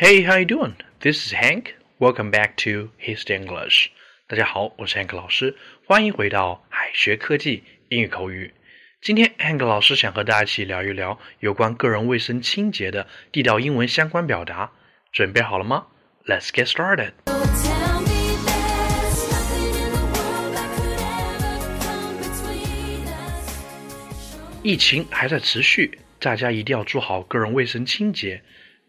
Hey, how you doing? This is Hank. Welcome back to His English. 大家好，我是 Hank 老师，欢迎回到海学科技英语口语。今天 Hank 老师想和大家一起聊一聊有关个人卫生清洁的地道英文相关表达。准备好了吗？Let's get started. 疫情还在持续，大家一定要做好个人卫生清洁。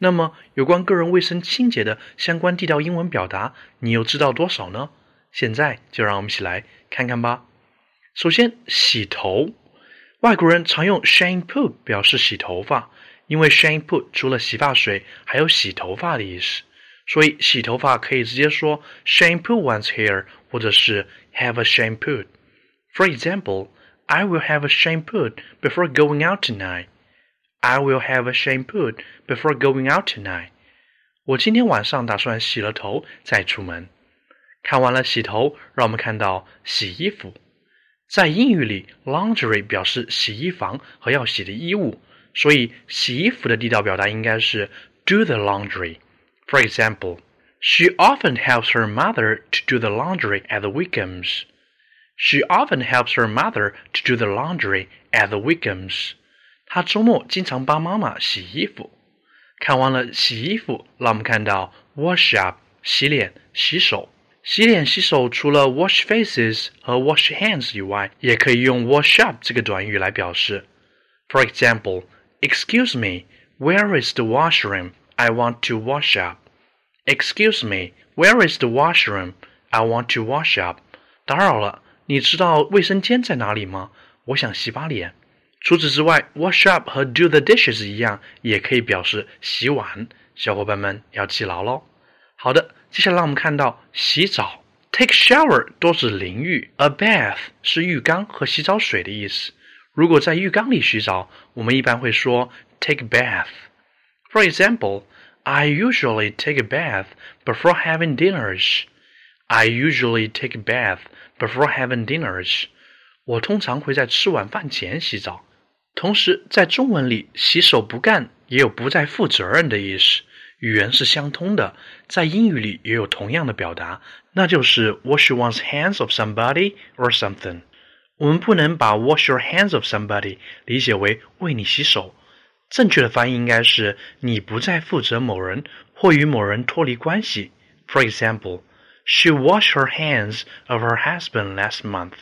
那么，有关个人卫生清洁的相关地道英文表达，你又知道多少呢？现在就让我们一起来看看吧。首先，洗头，外国人常用 shampoo 表示洗头发，因为 shampoo 除了洗发水，还有洗头发的意思，所以洗头发可以直接说 shampoo one's hair，或者是 have a shampoo。For example, I will have a shampoo before going out tonight. I will have a shampoo before going out tonight. 我今天晚上打算洗了头再出门。看完了洗头，让我们看到洗衣服。在英语里，laundry 表示洗衣房和要洗的衣物，所以洗衣服的地道表达应该是 do the laundry. For example, she often helps her mother to do the laundry at the weekends. She often helps her mother to do the laundry at the weekends. 他周末经常帮妈妈洗衣服。看完了洗衣服，让我们看到 wash up 洗脸、洗手。洗脸、洗手除了 wash faces 和 wash hands 以外，也可以用 wash up 这个短语来表示。For example, excuse me, where is the washroom? I want to wash up. Excuse me, where is the washroom? I want to wash up. 打扰了，你知道卫生间在哪里吗？我想洗把脸。除此之外，wash up 和 do the dishes 一样，也可以表示洗碗。小伙伴们要记牢喽。好的，接下来我们看到洗澡，take shower 多指淋浴，a bath 是浴缸和洗澡水的意思。如果在浴缸里洗澡，我们一般会说 take bath。For example, I usually take a bath before having dinners. I usually take a bath before having dinners. 我通常会在吃晚饭前洗澡。同时，在中文里，洗手不干也有不再负责任的意思，语言是相通的。在英语里也有同样的表达，那就是 wash one's hands of somebody or something。我们不能把 wash your hands of somebody 理解为为你洗手，正确的翻译应该是你不再负责某人或与某人脱离关系。For example, she washed her hands of her husband last month.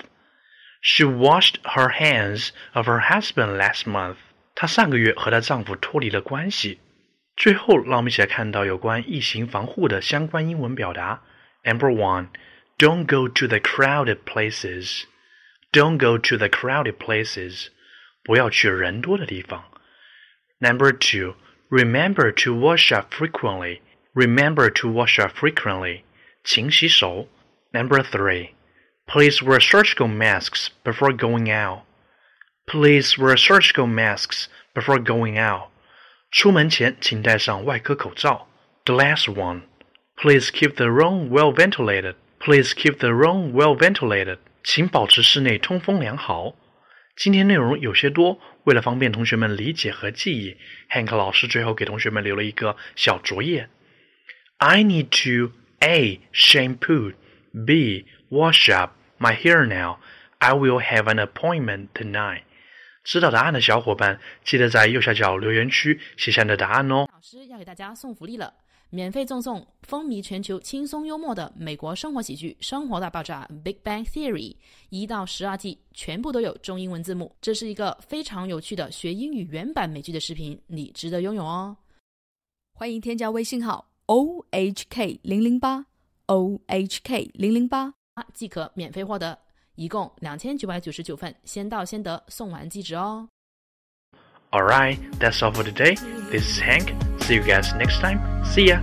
She washed her hands of her husband last month. 她上个月和她丈夫脱离了关系。最后，让我们一起来看到有关疫情防护的相关英文表达。Number one, don't go to the crowded places. Don't go to the crowded places. 不要去人多的地方。Number two, remember to wash up frequently. Remember to wash up frequently. 勤洗手。Number three, please wear surgical masks before going out. Please wear surgical masks before going out. 出门前请戴上外科口罩。The last one, please keep the room well ventilated. Please keep the room well ventilated. 请保持室内通风良好。今天内容有些多，为了方便同学们理解和记忆，Hank 老师最后给同学们留了一个小作业。I need to A shampoo, B wash up My hair now. I will have an appointment tonight. 知道答案的小伙伴，记得在右下角留言区写下你的答案哦。老师要给大家送福利了，免费赠送风靡全球、轻松幽默的美国生活喜剧《生活大爆炸》（Big Bang Theory） 一到十二季，全部都有中英文字幕。这是一个非常有趣的学英语原版美剧的视频，你值得拥有哦。欢迎添加微信号 o h k 零零八 o h k 零零八。即可免费获得，一共两千九百九十九份，先到先得，送完即止哦。Alright, that's all for today. This is Hank. See you guys next time. See ya.